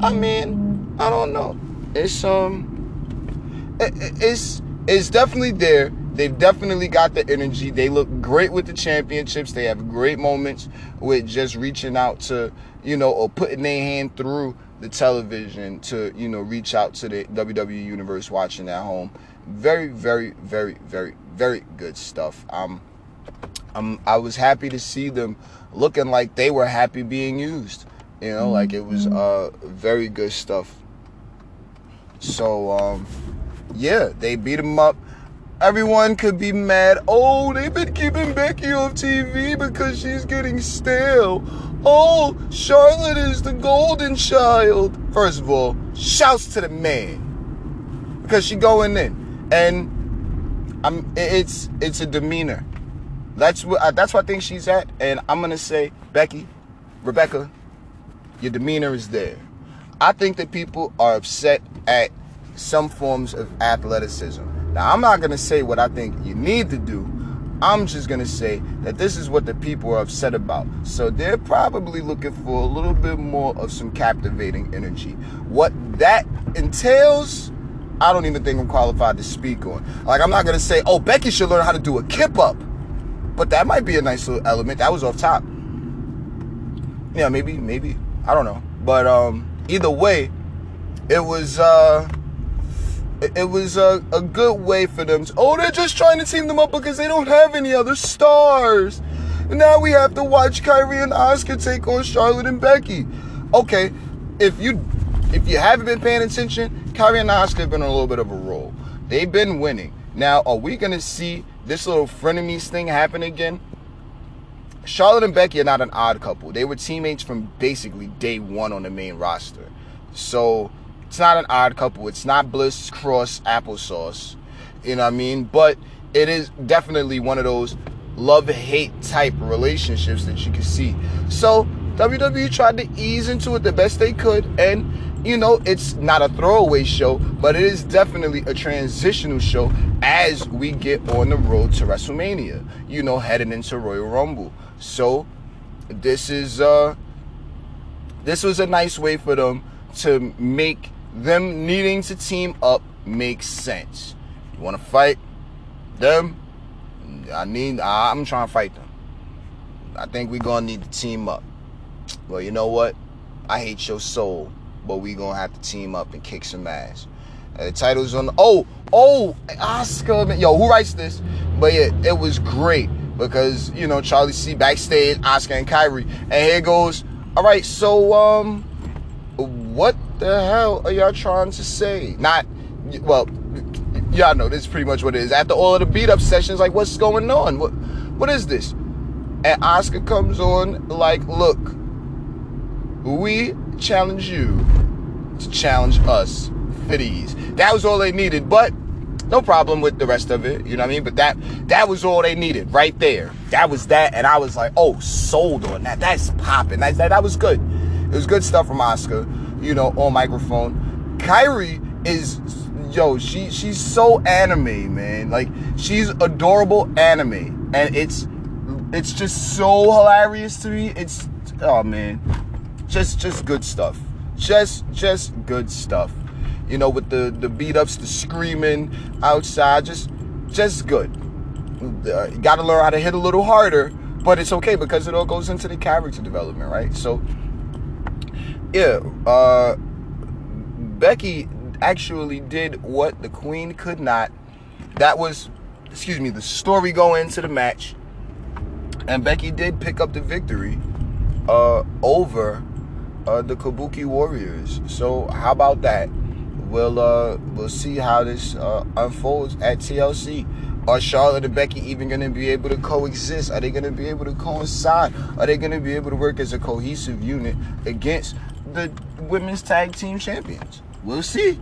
I mean, I don't know. It's um, it, it's it's definitely there. They've definitely got the energy. They look great with the championships. They have great moments with just reaching out to, you know, or putting their hand through the television to, you know, reach out to the WWE universe watching at home. Very, very, very, very, very good stuff. Um, I'm, I was happy to see them looking like they were happy being used. You know, like it was uh, very good stuff. So, um, yeah, they beat him up. Everyone could be mad. Oh, they've been keeping Becky off TV because she's getting stale. Oh, Charlotte is the golden child. First of all, shouts to the man because she going in, and I'm. It's it's a demeanor. That's what uh, that's what I think she's at, and I'm gonna say, Becky, Rebecca, your demeanor is there. I think that people are upset at some forms of athleticism. Now, I'm not to say what I think you need to do. I'm just to say that this is what the people are upset about. So they're probably looking for a little bit more of some captivating energy. What that entails, I don't even think I'm qualified to speak on. Like, I'm not to say, oh, Becky should learn how to do a kip up. But that might be a nice little element. That was off top. Yeah, maybe, maybe. I don't know. But um, either way, it was uh, it, was a, a good way for them. To, oh, they're just trying to team them up because they don't have any other stars. And now we have to watch Kairi and Asuka take on Charlotte and Becky. Okay, if you if you haven't been paying attention, Kairi and Asuka have been on a little bit of a roll. They've been winning. Now, are we gonna see this little frenemies thing happen again? Charlotte and Becky are not an odd couple. They were teammates from basically day one on the main roster. So it's not an odd couple. It's not Bliss Cross applesauce. You know what I mean? But it is definitely one of those love hate type relationships that you can see. So WWE tried to ease into it the best they could. And, you know, it's not a throwaway show, but it is definitely a transitional show as we get on the road to WrestleMania, you know, heading into Royal Rumble. So this is uh this was a nice way for them to make them needing to team up make sense. You want to fight them? I need. I'm trying to fight them. I think we're gonna need to team up. Well, you know what? I hate your soul, but we gonna have to team up and kick some ass. The title's on. The, oh, oh, Asuka. Yo, who writes this? But yeah, it was great because you know Charlie C backstage, Asuka and Kairi, and here goes. All right, so um, what the hell are y'all trying to say? Not well, y'all know this is pretty much what it is. After all of the beat up sessions, like what's going on? What what is this? And Asuka comes on like, look, we challenge you to challenge us for. That was all they needed, but no problem with the rest of it, you know what I mean? But that that was all they needed right there. That was that, and I was like, oh, sold on that. That's popping. That, that, that was good. It was good stuff from Asuka. you know, on microphone. Kairi is yo, she she's so anime, man. Like she's adorable anime. And it's it's just so hilarious to me. It's oh man. Just just good stuff. Just just good stuff you know, with the the beat ups, the screaming outside, just just good. Uh, you got to learn how to hit a little harder, but it's okay because it all goes into the character development, right? So, yeah, uh, Becky actually did what the Queen could not. That was, excuse me, the story going into the match, and Becky did pick up the victory uh, over uh, the Kabuki Warriors. So, how about that? we'll uh, we'll see how this uh, unfolds at TLC. Are Charlotte and Becky even going to be able to coexist? Are they going to be able to coincide? Are they going to be able to work as a cohesive unit against the women's tag team champions? We'll see.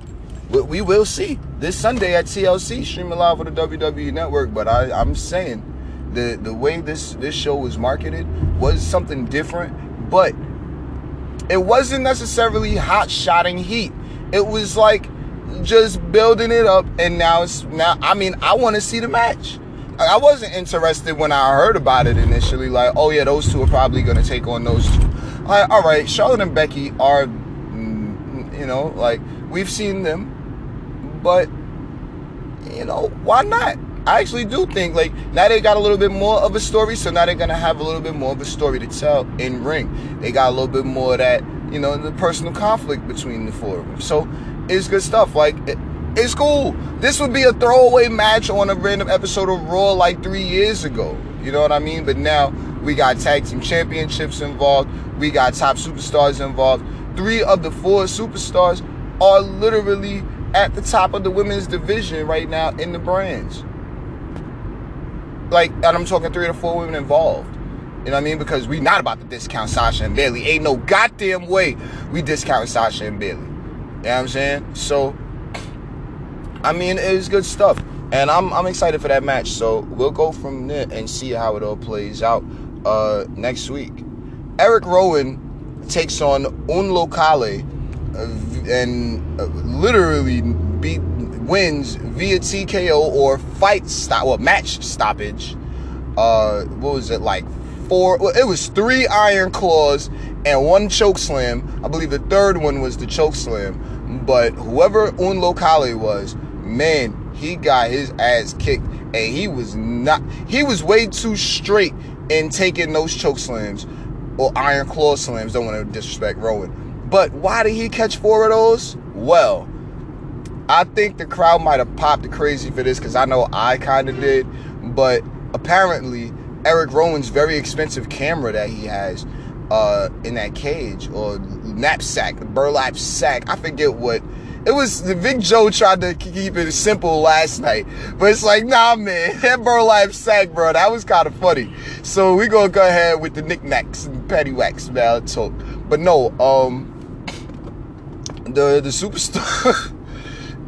We will see this Sunday at TLC, streaming live on the WWE Network. But I, I'm saying the the way this this show was marketed was something different, but it wasn't necessarily hot shotting heat. It was like just building it up, and now it's now. I mean, I want to see the match. I wasn't interested when I heard about it initially. Like, oh yeah, those two are probably to take on those two. Like, all right, Charlotte and Becky are, mm, you know, like we've seen them but you know, why not? I actually do think like now they got a little bit more of a story, so now they're gonna have a little bit more of a story to tell in ring. They got a little bit more of that, you know, the personal conflict between the four of them. So it's good stuff. Like it, it's cool. This would be a throwaway match on a random episode of Raw like three years ago. You know what I mean? But now we got tag team championships involved. We got top superstars involved. Three of the four superstars are literally at the top of the women's division right now in the brands. Like, and I'm talking three or four women involved. You know what I mean? Because we not about to discount Sasha and Bayley. Ain't no goddamn way we discount Sasha and Bayley. You know what I'm saying? So, I mean, it's good stuff. And I'm, I'm excited for that match. So we'll go from there and see how it all plays out uh, next week. Erick Rowan takes on Un Locale and uh, literally beat wins via TKO or fight stop or match stoppage. Uh, what was it like? Four. Well, it was three iron claws and one choke slam. I believe the third one was the choke slam. But whoever Un Locale was, man, he got his ass kicked, and he was not. He was way too straight in taking those choke slams or iron claw slams. Don't want to disrespect Rowan but why did he catch four of those? Well, I think the crowd might have popped crazy for this because I know I kind of did. But apparently, Erick Rowan's very expensive camera that he has uh, in that cage or knapsack, the burlap sack. I forget what. It was the Big Joe tried to keep it simple last night, but it's like, nah, man, that burlap sack, bro, that was kind of funny. So we gonna go ahead with the knickknacks and paddywhacks, man. Talk, but no, um, the the superstar.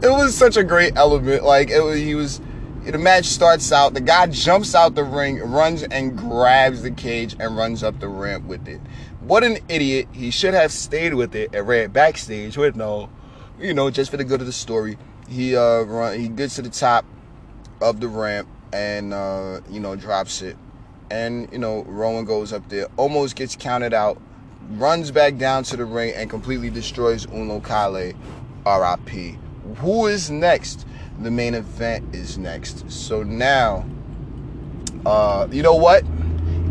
it was such a great element. Like it was, he was. The match starts out. The guy jumps out the ring, runs and grabs the cage and runs up the ramp with it. What an idiot! He should have stayed with it and ran backstage with no, you know, just for the good of the story. He uh run. He gets to the top of the ramp and uh, you know drops it, and you know Rowan goes up there, almost gets counted out runs back down to the ring and completely destroys Un Locale, RIP. Who is next? The main event is next. So now, uh, you know what?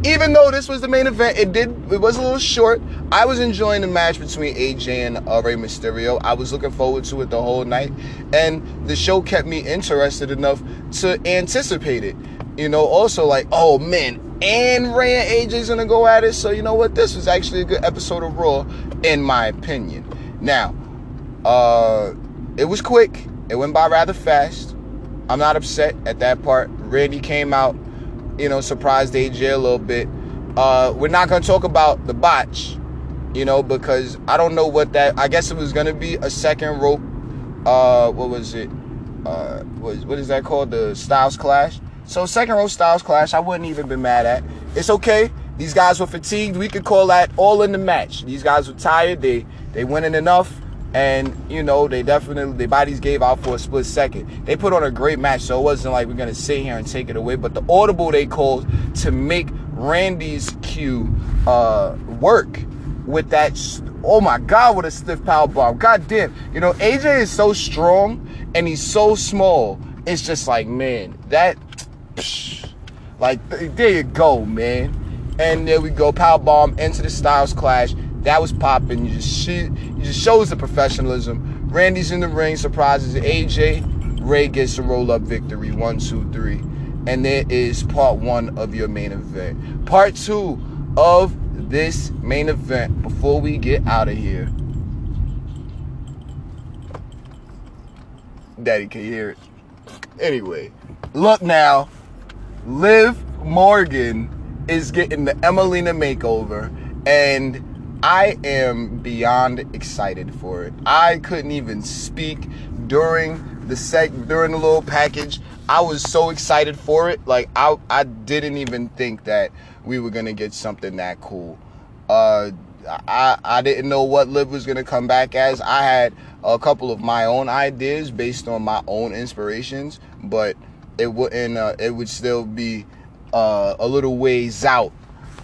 Even though this was the main event, it did it was a little short. I was enjoying the match between AJ and uh, Rey Mysterio. I was looking forward to it the whole night, and the show kept me interested enough to anticipate it. You know, also like, oh man, and Rey and AJ's gonna go at it. So you know what? This was actually a good episode of Raw, in my opinion. Now, uh, it was quick. It went by rather fast. I'm not upset at that part. Randy came out, you know, surprised AJ a little bit. Uh, we're not gonna talk about the botch, you know, because I don't know what that. I guess it was gonna be a second rope. Uh, what was it? Uh, what is, what is that called? The Styles Clash. So second row styles clash, I wouldn't even been mad at. It's okay. These guys were fatigued. We could call that all in the match. These guys were tired. They they went in enough, and you know they definitely their bodies gave out for a split second. They put on a great match, so it wasn't like we're gonna sit here and take it away. But the audible they called to make Randy's cue uh, work with that. Oh my God, what a stiff power bomb! God damn, you know AJ is so strong and he's so small. It's just like man, that like, there you go, man. And there we go, power bomb into the Styles Clash. That was popping. You just you just shows the professionalism. Randy's in the ring, surprises AJ. Rey gets a roll up victory. One, two, three. And there is part one of your main event. Part two of this main event before we get out of here. Daddy, can hear it? Anyway, look now, Liv Morgan is getting the Emmalina makeover, and I am beyond excited for it. I couldn't even speak during the sec during the little package. I was so excited for it. Like I I didn't even think that we were gonna get something that cool. Uh I I didn't know what Liv was gonna come back as. I had a couple of my own ideas based on my own inspirations, but it wouldn't uh, it would still be uh, a little ways out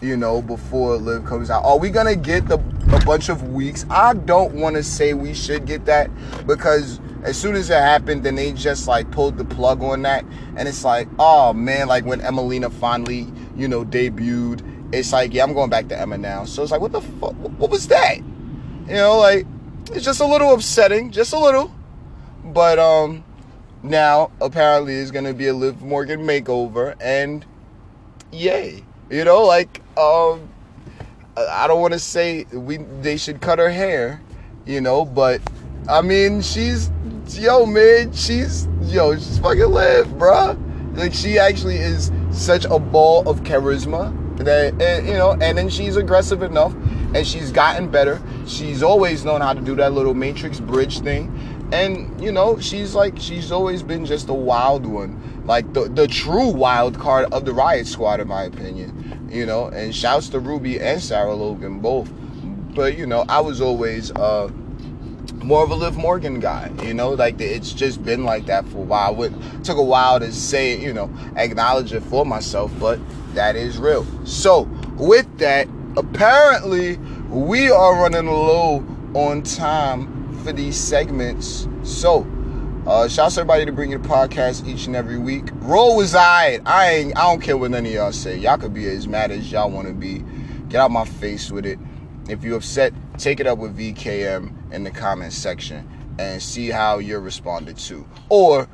you know, before Liv comes out. Are we gonna get the a bunch of weeks? I don't want to say we should get that because as soon as it happened, then they just like pulled the plug on that, and it's like, oh man, like when Emmalina finally, you know, debuted, it's like, yeah, I'm going back to Emma now. So it's like, what the fuck? What was that? You know, like it's just a little upsetting, just a little. But um, now apparently it's gonna be a Liv Morgan makeover, and yay, you know, like um, I don't want to say we they should cut her hair, you know, but I mean she's yo man, she's yo she's fucking live, bruh. Like she actually is such a ball of charisma that and, you know, and then she's aggressive enough, and she's gotten better. She's always known how to do that little matrix bridge thing, and you know she's like she's always been just a wild one, like the the true wild card of the Riot Squad, in my opinion you know, and shouts to Ruby and Sarah Logan both. But you know, I was always uh, more of a Liv Morgan guy, you know, like it's just been like that for a while. It took a while to say it, you know, acknowledge it for myself, but that is real. So with that, apparently we are running low on time for these segments. So uh, to everybody to bring you the podcast each and every week. Roll was I. I ain't. I don't care what none of y'all say. Y'all could be as mad as y'all want to be. Get out my face with it. If you're upset, take it up with VKM in the comments section and see how you're responded to. Or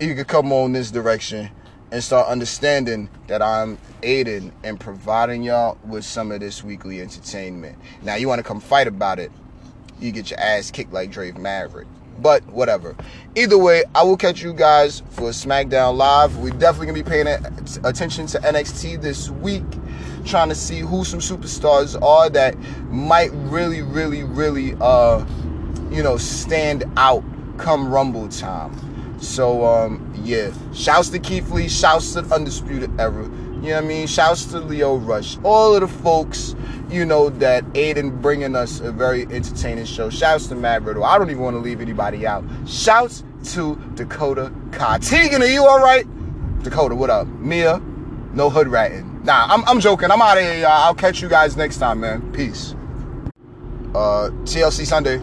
you could come on this direction and start understanding that I'm aiding and providing y'all with some of this weekly entertainment. Now you want to come fight about it, you get your ass kicked like Drake Maverick. But whatever. Either way, I will catch you guys for SmackDown Live. We're definitely gonna be paying attention to NXT this week, trying to see who some superstars are that might really, really, really, uh, you know, stand out come Rumble time. So um, yeah, shouts to Keith Lee, shouts to Undisputed Era. You know what I mean? Shouts to Lio Rush, all of the folks you know, that Aiden bringing us a very entertaining show. Shouts to Matt Riddle. I don't even want to leave anybody out. Shouts to Dakota Kai. Tegan, are you all right? Dakota, what up? Mia, no hood ratting. Nah, I'm, I'm joking. I'm out of here, y'all. I'll catch you guys next time, man. Peace. Uh, TLC Sunday.